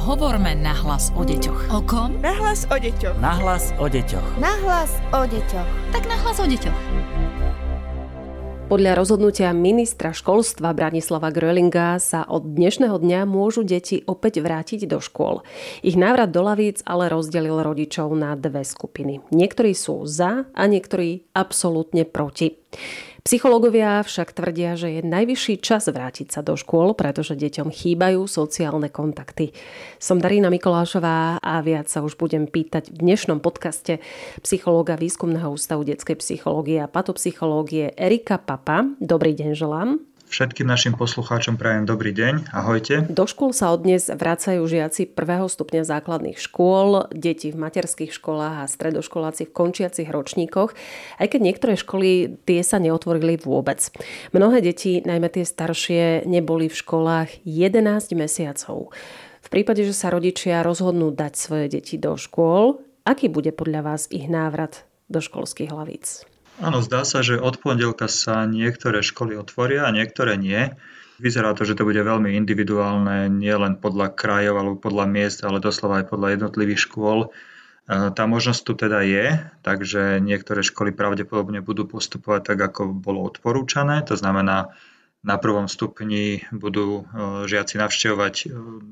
Hovorme nahlas o deťoch. O kom? Nahlas o deťoch. Nahlas o deťoch. Nahlas o deťoch. Tak nahlas o deťoch. Podľa rozhodnutia ministra školstva Branislava Grölinga sa od dnešného dňa môžu deti opäť vrátiť do škôl. Ich návrat do lavíc ale rozdelil rodičov na dve skupiny. Niektorí sú za a niektorí absolútne proti. Psychológovia však tvrdia, že je najvyšší čas vrátiť sa do škôl, pretože deťom chýbajú sociálne kontakty. Som Darína Mikolášová a viac sa už budem pýtať v dnešnom podcaste psychológa Výskumného ústavu detskej psychológie a patopsychológie Erika Papa. Dobrý deň želám. Všetkým našim poslucháčom prajem dobrý deň. Ahojte. Do škôl sa od dnes vracajú žiaci prvého stupňa základných škôl, deti v materských školách a stredoškoláci v končiacich ročníkoch, aj keď niektoré školy tie sa neotvorili vôbec. Mnohé deti, najmä tie staršie, neboli v školách 11 mesiacov. V prípade, že sa rodičia rozhodnú dať svoje deti do škôl, aký bude podľa vás ich návrat do školských hlavíc? Áno, zdá sa, že od pondelka sa niektoré školy otvoria a niektoré nie. Vyzerá to, že to bude veľmi individuálne, nie len podľa krajov alebo podľa miest, ale doslova aj podľa jednotlivých škôl. E, tá možnosť tu teda je, takže niektoré školy pravdepodobne budú postupovať tak, ako bolo odporúčané. To znamená, na prvom stupni budú e, žiaci navštevovať e,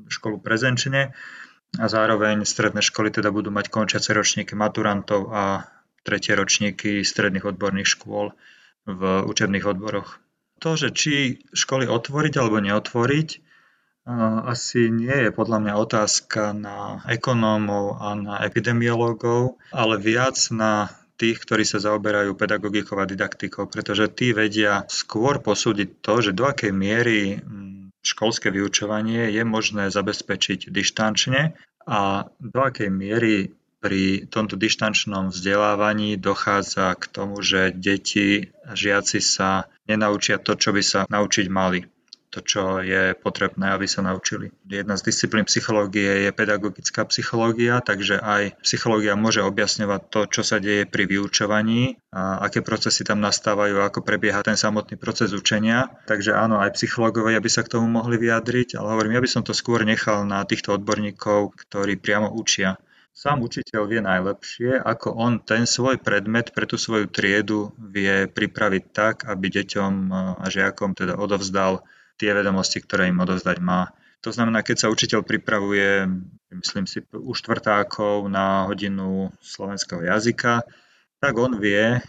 školu prezenčne a zároveň stredné školy teda budú mať končiace ročníky maturantov a tretie ročníky stredných odborných škôl v učebných odboroch. To, že či školy otvoriť alebo neotvoriť, asi nie je podľa mňa otázka na ekonómov a na epidemiológov, ale viac na tých, ktorí sa zaoberajú pedagogikou a didaktikou, pretože tí vedia skôr posúdiť to, že do akej miery mm, školské vyučovanie je možné zabezpečiť dištančne a do akej miery pri tomto dištančnom vzdelávaní dochádza k tomu, že deti žiaci sa nenaučia to, čo by sa naučiť mali to, čo je potrebné, aby sa naučili. Jedna z disciplín psychológie je pedagogická psychológia, takže aj psychológia môže objasňovať to, čo sa deje pri vyučovaní, a aké procesy tam nastávajú, ako prebieha ten samotný proces učenia. Takže áno, aj psychológovia by sa k tomu mohli vyjadriť, ale hovorím, ja by som to skôr nechal na týchto odborníkov, ktorí priamo učia. Sám učiteľ vie najlepšie, ako on ten svoj predmet pre tú svoju triedu vie pripraviť tak, aby deťom a žiakom teda odovzdal tie vedomosti, ktoré im odovzdať má. To znamená, keď sa učiteľ pripravuje, myslím si, u štvrtákov na hodinu slovenského jazyka, tak on vie,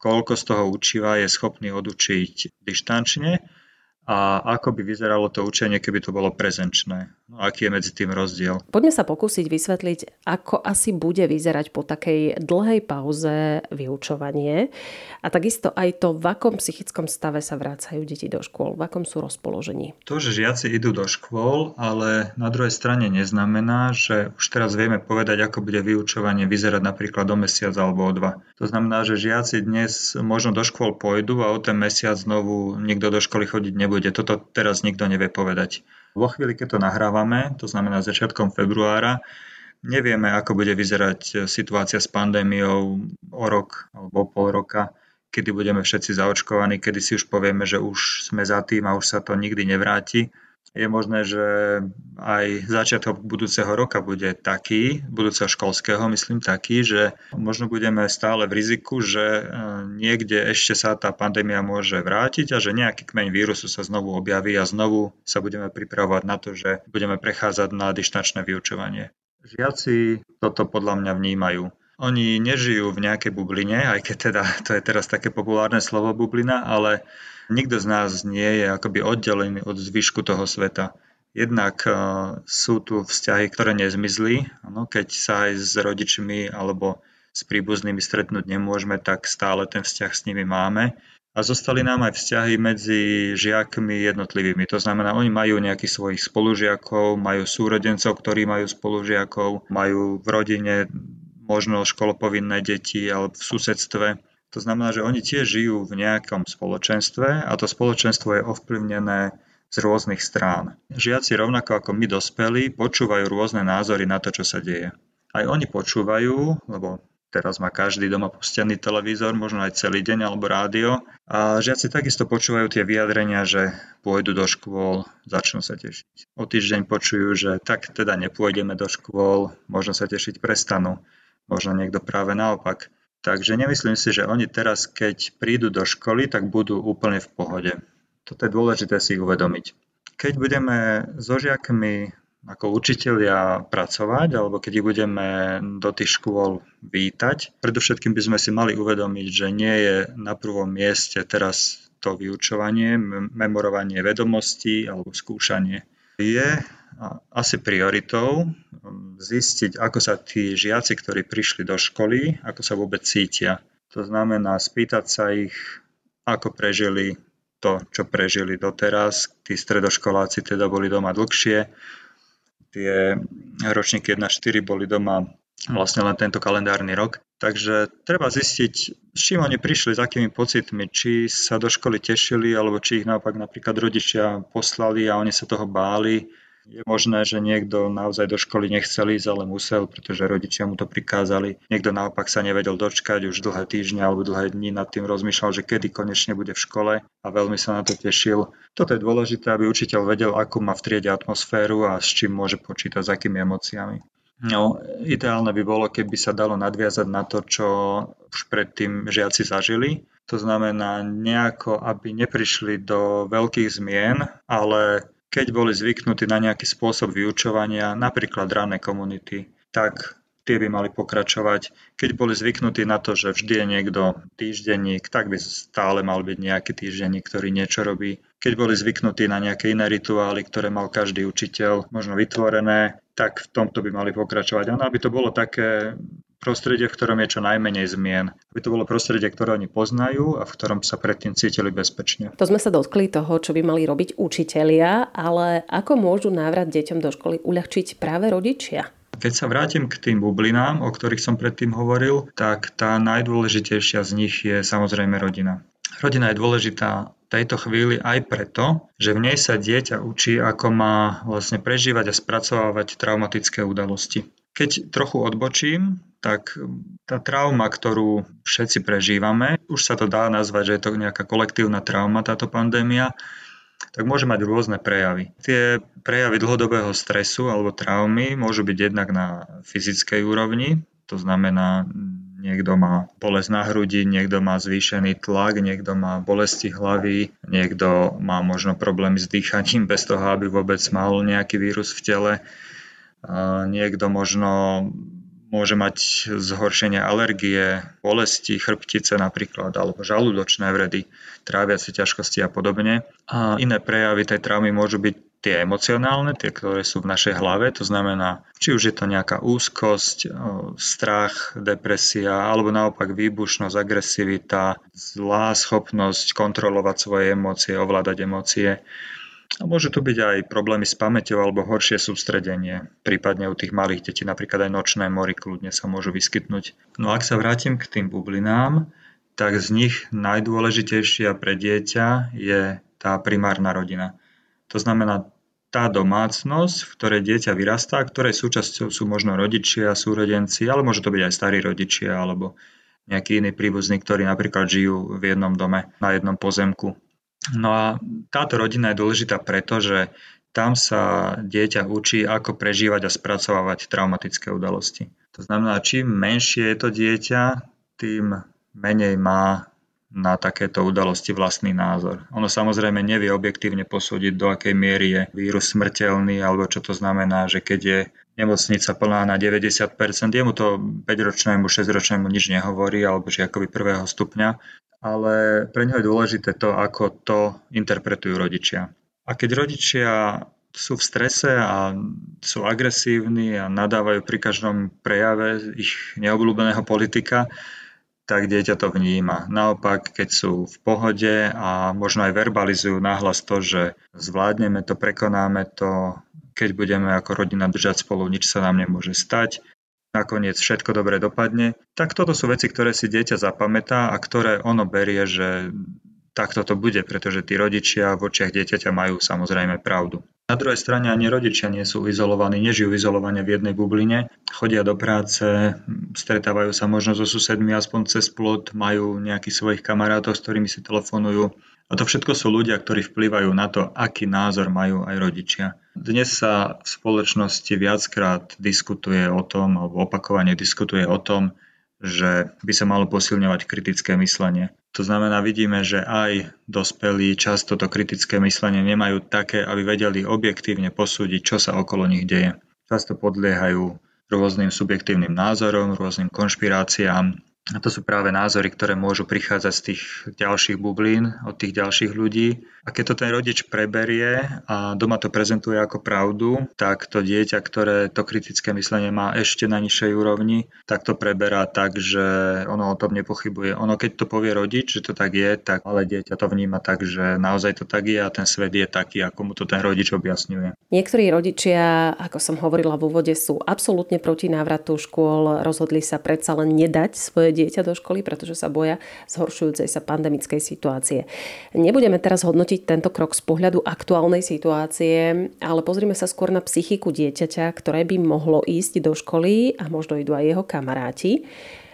koľko z toho učiva je schopný odučiť dištančne a ako by vyzeralo to učenie, keby to bolo prezenčné. No, aký je medzi tým rozdiel? Poďme sa pokúsiť vysvetliť, ako asi bude vyzerať po takej dlhej pauze vyučovanie a takisto aj to, v akom psychickom stave sa vrácajú deti do škôl, v akom sú rozpoložení. To, že žiaci idú do škôl, ale na druhej strane neznamená, že už teraz vieme povedať, ako bude vyučovanie vyzerať napríklad do mesiac alebo o dva. To znamená, že žiaci dnes možno do škôl pôjdu a o ten mesiac znovu nikto do školy chodiť nebude bude. Toto teraz nikto nevie povedať. Vo chvíli, keď to nahrávame, to znamená začiatkom februára, nevieme, ako bude vyzerať situácia s pandémiou o rok alebo pol roka, kedy budeme všetci zaočkovaní, kedy si už povieme, že už sme za tým a už sa to nikdy nevráti je možné, že aj začiatok budúceho roka bude taký, budúceho školského myslím taký, že možno budeme stále v riziku, že e, niekde ešte sa tá pandémia môže vrátiť a že nejaký kmeň vírusu sa znovu objaví a znovu sa budeme pripravovať na to, že budeme prechádzať na dištačné vyučovanie. Žiaci toto podľa mňa vnímajú. Oni nežijú v nejakej bubline, aj keď teda to je teraz také populárne slovo bublina, ale nikto z nás nie je akoby oddelený od zvyšku toho sveta. Jednak uh, sú tu vzťahy, ktoré nezmizli. Ano, keď sa aj s rodičmi alebo s príbuznými stretnúť nemôžeme, tak stále ten vzťah s nimi máme. A zostali nám aj vzťahy medzi žiakmi jednotlivými. To znamená, oni majú nejakých svojich spolužiakov, majú súrodencov, ktorí majú spolužiakov, majú v rodine možno školopovinné deti alebo v susedstve. To znamená, že oni tiež žijú v nejakom spoločenstve a to spoločenstvo je ovplyvnené z rôznych strán. Žiaci rovnako ako my dospelí počúvajú rôzne názory na to, čo sa deje. Aj oni počúvajú, lebo Teraz má každý doma pustený televízor, možno aj celý deň alebo rádio. A žiaci takisto počúvajú tie vyjadrenia, že pôjdu do škôl, začnú sa tešiť. O týždeň počujú, že tak teda nepôjdeme do škôl, možno sa tešiť prestanú. Možno niekto práve naopak. Takže nemyslím si, že oni teraz, keď prídu do školy, tak budú úplne v pohode. Toto je dôležité si uvedomiť. Keď budeme so žiakmi ako učitelia pracovať, alebo keď ich budeme do tých škôl vítať. Predovšetkým by sme si mali uvedomiť, že nie je na prvom mieste teraz to vyučovanie, memorovanie vedomostí alebo skúšanie. Je asi prioritou zistiť, ako sa tí žiaci, ktorí prišli do školy, ako sa vôbec cítia. To znamená spýtať sa ich, ako prežili to, čo prežili doteraz. Tí stredoškoláci teda boli doma dlhšie, tie ročníky 1-4 boli doma vlastne len tento kalendárny rok. Takže treba zistiť, s čím oni prišli, s akými pocitmi, či sa do školy tešili, alebo či ich naopak napríklad rodičia poslali a oni sa toho báli, je možné, že niekto naozaj do školy nechcel ísť, ale musel, pretože rodičia mu to prikázali. Niekto naopak sa nevedel dočkať, už dlhé týždne alebo dlhé dni nad tým rozmýšľal, že kedy konečne bude v škole a veľmi sa na to tešil. Toto je dôležité, aby učiteľ vedel, akú má v triede atmosféru a s čím môže počítať, s akými emóciami. No, ideálne by bolo, keby sa dalo nadviazať na to, čo už predtým žiaci zažili. To znamená nejako, aby neprišli do veľkých zmien, ale keď boli zvyknutí na nejaký spôsob vyučovania, napríklad ranné komunity, tak tie by mali pokračovať. Keď boli zvyknutí na to, že vždy je niekto týždenník, tak by stále mal byť nejaký týždenník, ktorý niečo robí. Keď boli zvyknutí na nejaké iné rituály, ktoré mal každý učiteľ možno vytvorené, tak v tomto by mali pokračovať. Ano, aby to bolo také prostredie, v ktorom je čo najmenej zmien. Aby to bolo prostredie, ktoré oni poznajú a v ktorom sa predtým cítili bezpečne. To sme sa dotkli toho, čo by mali robiť učitelia, ale ako môžu návrat deťom do školy uľahčiť práve rodičia? Keď sa vrátim k tým bublinám, o ktorých som predtým hovoril, tak tá najdôležitejšia z nich je samozrejme rodina. Rodina je dôležitá tejto chvíli aj preto, že v nej sa dieťa učí, ako má vlastne prežívať a spracovávať traumatické udalosti. Keď trochu odbočím, tak tá trauma, ktorú všetci prežívame, už sa to dá nazvať, že je to nejaká kolektívna trauma, táto pandémia, tak môže mať rôzne prejavy. Tie prejavy dlhodobého stresu alebo traumy môžu byť jednak na fyzickej úrovni, to znamená, niekto má bolesť na hrudi, niekto má zvýšený tlak, niekto má bolesti hlavy, niekto má možno problémy s dýchaním bez toho, aby vôbec mal nejaký vírus v tele. Niekto možno môže mať zhoršenie alergie, bolesti, chrbtice napríklad, alebo žalúdočné vredy, tráviace ťažkosti a podobne. A iné prejavy tej traumy môžu byť tie emocionálne, tie, ktoré sú v našej hlave, to znamená, či už je to nejaká úzkosť, strach, depresia, alebo naopak výbušnosť, agresivita, zlá schopnosť kontrolovať svoje emócie, ovládať emócie. A môžu tu byť aj problémy s pamäťou alebo horšie sústredenie. Prípadne u tých malých detí napríklad aj nočné mory kľudne sa môžu vyskytnúť. No ak sa vrátim k tým bublinám, tak z nich najdôležitejšia pre dieťa je tá primárna rodina. To znamená tá domácnosť, v ktorej dieťa vyrastá, ktorej súčasťou sú možno rodičia, súrodenci, ale môže to byť aj starí rodičia alebo nejakí iní príbuzní, ktorí napríklad žijú v jednom dome, na jednom pozemku. No a táto rodina je dôležitá preto, že tam sa dieťa učí, ako prežívať a spracovávať traumatické udalosti. To znamená, čím menšie je to dieťa, tým menej má na takéto udalosti vlastný názor. Ono samozrejme nevie objektívne posúdiť, do akej miery je vírus smrteľný, alebo čo to znamená, že keď je nemocnica plná na 90%, jemu to 5-ročnému, 6-ročnému nič nehovorí, alebo žiakovi prvého stupňa, ale pre neho je dôležité to, ako to interpretujú rodičia. A keď rodičia sú v strese a sú agresívni a nadávajú pri každom prejave ich neobľúbeného politika, tak dieťa to vníma. Naopak, keď sú v pohode a možno aj verbalizujú nahlas to, že zvládneme to, prekonáme to, keď budeme ako rodina držať spolu, nič sa nám nemôže stať, nakoniec všetko dobre dopadne, tak toto sú veci, ktoré si dieťa zapamätá a ktoré ono berie, že takto to bude, pretože tí rodičia v očiach dieťaťa majú samozrejme pravdu. Na druhej strane ani rodičia nie sú izolovaní, nežijú izolovane v jednej bubline, chodia do práce, stretávajú sa možno so susedmi aspoň cez plot, majú nejakých svojich kamarátov, s ktorými si telefonujú. A to všetko sú ľudia, ktorí vplývajú na to, aký názor majú aj rodičia. Dnes sa v spoločnosti viackrát diskutuje o tom, alebo opakovane diskutuje o tom, že by sa malo posilňovať kritické myslenie. To znamená, vidíme, že aj dospelí často to kritické myslenie nemajú také, aby vedeli objektívne posúdiť, čo sa okolo nich deje. Často podliehajú rôznym subjektívnym názorom, rôznym konšpiráciám a to sú práve názory, ktoré môžu prichádzať z tých ďalších bublín, od tých ďalších ľudí. A keď to ten rodič preberie a doma to prezentuje ako pravdu, tak to dieťa, ktoré to kritické myslenie má ešte na nižšej úrovni, tak to preberá tak, že ono o tom nepochybuje. Ono keď to povie rodič, že to tak je, tak ale dieťa to vníma tak, že naozaj to tak je a ten svet je taký, ako mu to ten rodič objasňuje. Niektorí rodičia, ako som hovorila v úvode, sú absolútne proti návratu škôl, rozhodli sa predsa len nedať svoje dieťa do školy, pretože sa boja zhoršujúcej sa pandemickej situácie. Nebudeme teraz hodnotiť tento krok z pohľadu aktuálnej situácie, ale pozrime sa skôr na psychiku dieťaťa, ktoré by mohlo ísť do školy a možno idú aj jeho kamaráti,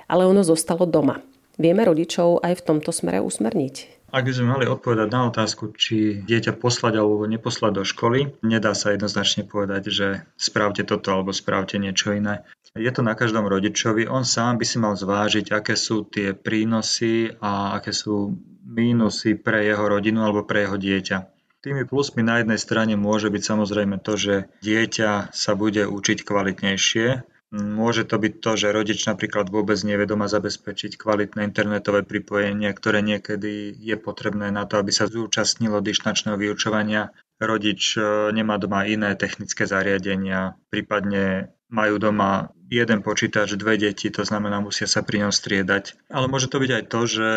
ale ono zostalo doma. Vieme rodičov aj v tomto smere usmerniť? Ak by sme mali odpovedať na otázku, či dieťa poslať alebo neposlať do školy, nedá sa jednoznačne povedať, že správte toto alebo správte niečo iné. Je to na každom rodičovi. On sám by si mal zvážiť, aké sú tie prínosy a aké sú mínusy pre jeho rodinu alebo pre jeho dieťa. Tými plusmi na jednej strane môže byť samozrejme to, že dieťa sa bude učiť kvalitnejšie, Môže to byť to, že rodič napríklad vôbec nevie doma zabezpečiť kvalitné internetové pripojenie, ktoré niekedy je potrebné na to, aby sa zúčastnilo dišnačného vyučovania. Rodič e, nemá doma iné technické zariadenia, prípadne majú doma jeden počítač, dve deti, to znamená musia sa pri ňom striedať. Ale môže to byť aj to, že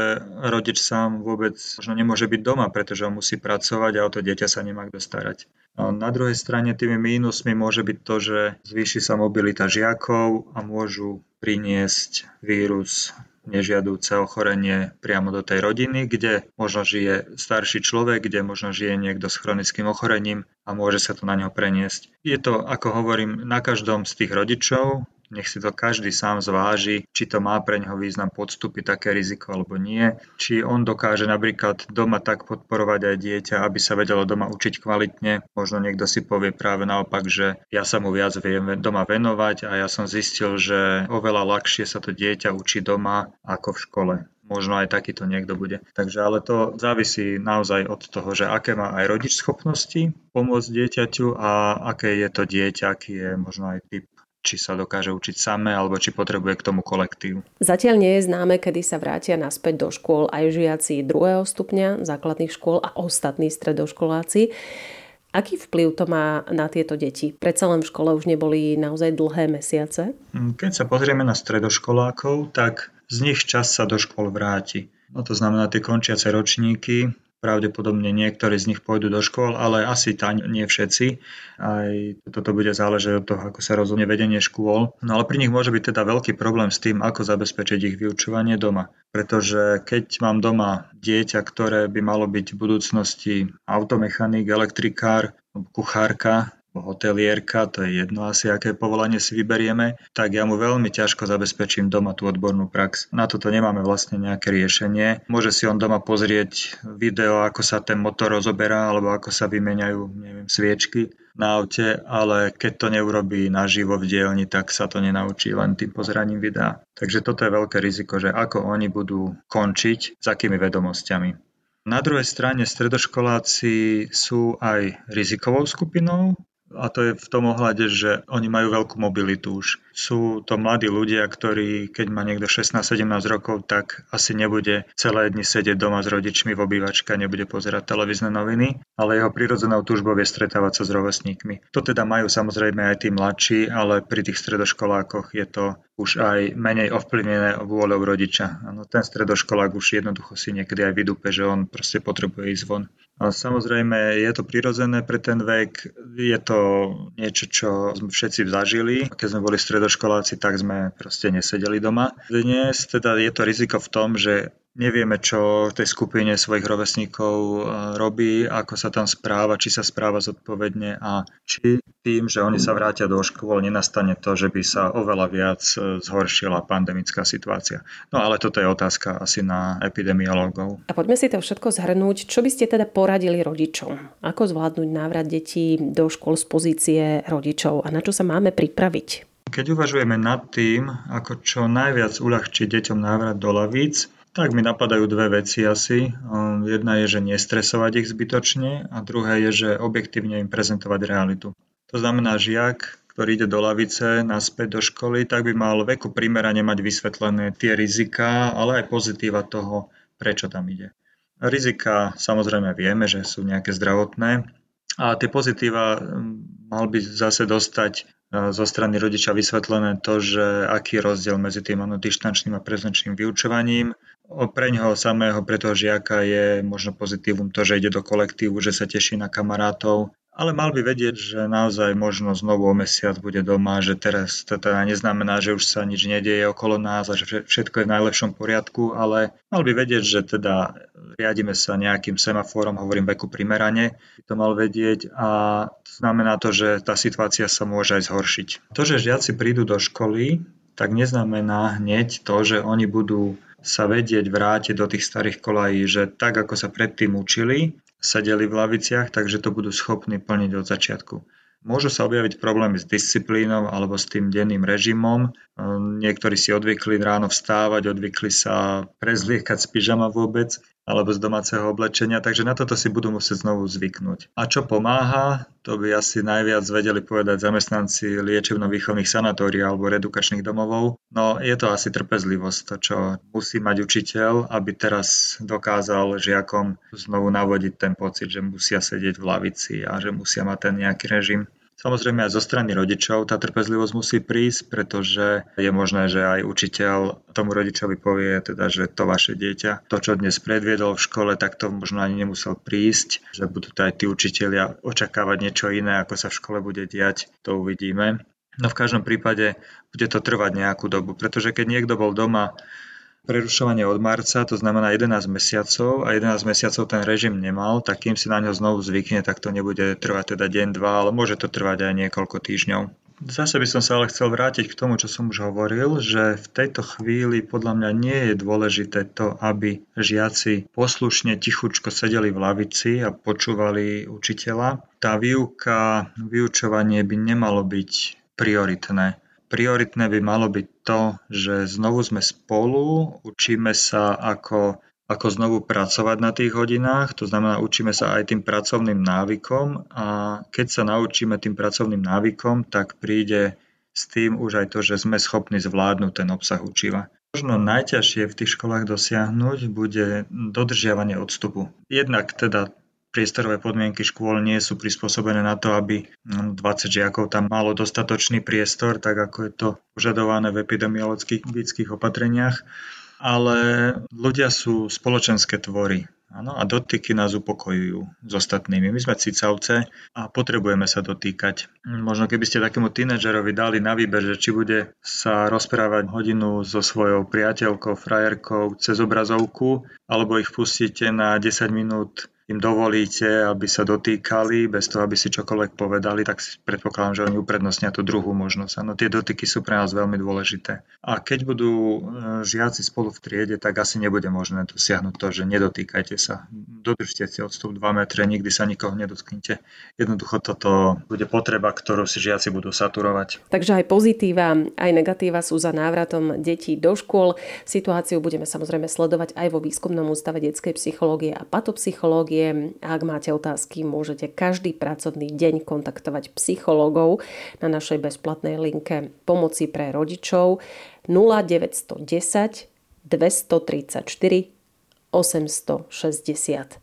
rodič sám vôbec možno nemôže byť doma, pretože on musí pracovať a o to dieťa sa nemá kto starať. A na druhej strane tými mínusmi môže byť to, že zvýši sa mobilita žiakov a môžu priniesť vírus nežiadúce ochorenie priamo do tej rodiny, kde možno žije starší človek, kde možno žije niekto s chronickým ochorením a môže sa to na neho preniesť. Je to, ako hovorím, na každom z tých rodičov, nech si to každý sám zváži, či to má pre neho význam podstúpiť také riziko alebo nie. Či on dokáže napríklad doma tak podporovať aj dieťa, aby sa vedelo doma učiť kvalitne. Možno niekto si povie práve naopak, že ja sa mu viac viem doma venovať a ja som zistil, že oveľa ľahšie sa to dieťa učí doma ako v škole možno aj takýto niekto bude. Takže ale to závisí naozaj od toho, že aké má aj rodič schopnosti pomôcť dieťaťu a aké je to dieťa, aký je možno aj typ či sa dokáže učiť samé, alebo či potrebuje k tomu kolektív. Zatiaľ nie je známe, kedy sa vrátia naspäť do škôl aj žiaci druhého stupňa základných škôl a ostatní stredoškoláci. Aký vplyv to má na tieto deti? Predsa len v škole už neboli naozaj dlhé mesiace? Hm, keď sa pozrieme na stredoškolákov, tak z nich čas sa do škôl vráti. No to znamená tie končiace ročníky, Pravdepodobne niektorí z nich pôjdu do škôl, ale asi tá nie všetci. Aj toto bude záležať od toho, ako sa rozhodne vedenie škôl. No ale pri nich môže byť teda veľký problém s tým, ako zabezpečiť ich vyučovanie doma. Pretože keď mám doma dieťa, ktoré by malo byť v budúcnosti automechanik, elektrikár, kuchárka, hotelierka, to je jedno asi, aké povolanie si vyberieme, tak ja mu veľmi ťažko zabezpečím doma tú odbornú prax. Na toto nemáme vlastne nejaké riešenie. Môže si on doma pozrieť video, ako sa ten motor rozoberá, alebo ako sa vymeniajú neviem, sviečky na aute, ale keď to neurobí naživo v dielni, tak sa to nenaučí len tým pozeraním videa. Takže toto je veľké riziko, že ako oni budú končiť, s akými vedomosťami. Na druhej strane stredoškoláci sú aj rizikovou skupinou, a to je v tom ohľade, že oni majú veľkú mobilitu už. Sú to mladí ľudia, ktorí, keď má niekto 16-17 rokov, tak asi nebude celé dni sedieť doma s rodičmi v obývačke a nebude pozerať televízne noviny, ale jeho prirodzenou túžbou je stretávať sa s rovesníkmi. To teda majú samozrejme aj tí mladší, ale pri tých stredoškolákoch je to už aj menej ovplyvnené vôľou rodiča. Ano, ten stredoškolák už jednoducho si niekedy aj vydúpe, že on proste potrebuje ísť von. Samozrejme je to prirodzené pre ten vek, je to niečo, čo sme všetci zažili. Keď sme boli stredoškoláci, tak sme proste nesedeli doma. Dnes teda je to riziko v tom, že nevieme, čo v tej skupine svojich rovesníkov e, robí, ako sa tam správa, či sa správa zodpovedne a či tým, že oni sa vrátia do škôl, nenastane to, že by sa oveľa viac e, zhoršila pandemická situácia. No ale toto je otázka asi na epidemiológov. A poďme si to všetko zhrnúť. Čo by ste teda poradili rodičom? Ako zvládnuť návrat detí do škôl z pozície rodičov a na čo sa máme pripraviť? Keď uvažujeme nad tým, ako čo najviac uľahčiť deťom návrat do lavíc, tak mi napadajú dve veci asi. Ehm, jedna je, že nestresovať ich zbytočne a druhé je, že objektívne im prezentovať realitu. To znamená, žiak, ktorý ide do lavice naspäť do školy, tak by mal veku primerane mať vysvetlené tie rizika, ale aj pozitíva toho, prečo tam ide. Rizika samozrejme vieme, že sú nejaké zdravotné a tie pozitíva ehm, mal by zase dostať zo strany rodiča vysvetlené to, že aký je rozdiel medzi tým dištančným a prezenčným vyučovaním, pre ňoho samého, pre toho žiaka je možno pozitívum to, že ide do kolektívu, že sa teší na kamarátov, ale mal by vedieť, že naozaj možno znovu o mesiac bude doma, že teraz to teda neznamená, že už sa nič nedieje okolo nás a že všetko je v najlepšom poriadku, ale mal by vedieť, že teda riadime sa nejakým semaforom, hovorím veku primerane, by to mal vedieť a znamená to, že tá situácia sa môže aj zhoršiť. To, že žiaci prídu do školy, tak neznamená hneď to, že oni budú sa vedieť vrátiť do tých starých kolají, že tak ako sa predtým učili, sedeli v laviciach, takže to budú schopní plniť od začiatku. Môžu sa objaviť problémy s disciplínou alebo s tým denným režimom. Niektorí si odvykli ráno vstávať, odvykli sa prezliekať z pyžama vôbec alebo z domáceho oblečenia, takže na toto si budú musieť znovu zvyknúť. A čo pomáha, to by asi najviac vedeli povedať zamestnanci liečebno-výchovných sanatórií alebo redukačných domovov. No je to asi trpezlivosť, to čo musí mať učiteľ, aby teraz dokázal žiakom znovu navodiť ten pocit, že musia sedieť v lavici a že musia mať ten nejaký režim. Samozrejme aj zo strany rodičov tá trpezlivosť musí prísť, pretože je možné, že aj učiteľ tomu rodičovi povie, teda, že to vaše dieťa, to, čo dnes predviedol v škole, tak to možno ani nemusel prísť, že budú aj tí učiteľia očakávať niečo iné, ako sa v škole bude diať, to uvidíme. No v každom prípade bude to trvať nejakú dobu, pretože keď niekto bol doma prerušovanie od marca, to znamená 11 mesiacov a 11 mesiacov ten režim nemal, tak kým si na ňo znovu zvykne, tak to nebude trvať teda deň, dva, ale môže to trvať aj niekoľko týždňov. Zase by som sa ale chcel vrátiť k tomu, čo som už hovoril, že v tejto chvíli podľa mňa nie je dôležité to, aby žiaci poslušne tichučko sedeli v lavici a počúvali učiteľa. Tá výuka, vyučovanie by nemalo byť prioritné prioritné by malo byť to, že znovu sme spolu, učíme sa ako, ako znovu pracovať na tých hodinách, to znamená učíme sa aj tým pracovným návykom a keď sa naučíme tým pracovným návykom, tak príde s tým už aj to, že sme schopní zvládnuť ten obsah učiva. Možno najťažšie v tých školách dosiahnuť bude dodržiavanie odstupu. Jednak teda priestorové podmienky škôl nie sú prispôsobené na to, aby 20 no, žiakov tam malo dostatočný priestor, tak ako je to požadované v epidemiologických opatreniach. Ale ľudia sú spoločenské tvory. Ano, a dotyky nás upokojujú s ostatnými. My sme cicavce a potrebujeme sa dotýkať. Možno keby ste takému tínedžerovi dali na výber, že či bude sa rozprávať hodinu so svojou priateľkou, frajerkou cez obrazovku, alebo ich pustíte na 10 minút im dovolíte, aby sa dotýkali, bez toho, aby si čokoľvek povedali, tak si predpokladám, že oni uprednostnia tú druhú možnosť. Áno, tie dotyky sú pre nás veľmi dôležité. A keď budú e, žiaci spolu v triede, tak asi nebude možné dosiahnuť to, že nedotýkajte sa. Dodržte si odstup 2 metre, nikdy sa nikoho nedotknite. Jednoducho toto bude potreba, ktorú si žiaci budú saturovať. Takže aj pozitíva, aj negatíva sú za návratom detí do škôl. Situáciu budeme samozrejme sledovať aj vo výskumnom ústave detskej psychológie a patopsychológie je, ak máte otázky, môžete každý pracovný deň kontaktovať psychológov na našej bezplatnej linke pomoci pre rodičov 0910 234 860.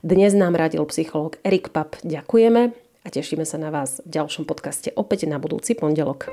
Dnes nám radil psychológ Erik Pap. Ďakujeme a tešíme sa na vás v ďalšom podcaste opäť na budúci pondelok.